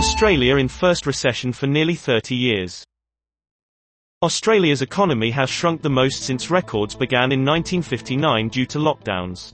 Australia in first recession for nearly 30 years. Australia's economy has shrunk the most since records began in 1959 due to lockdowns.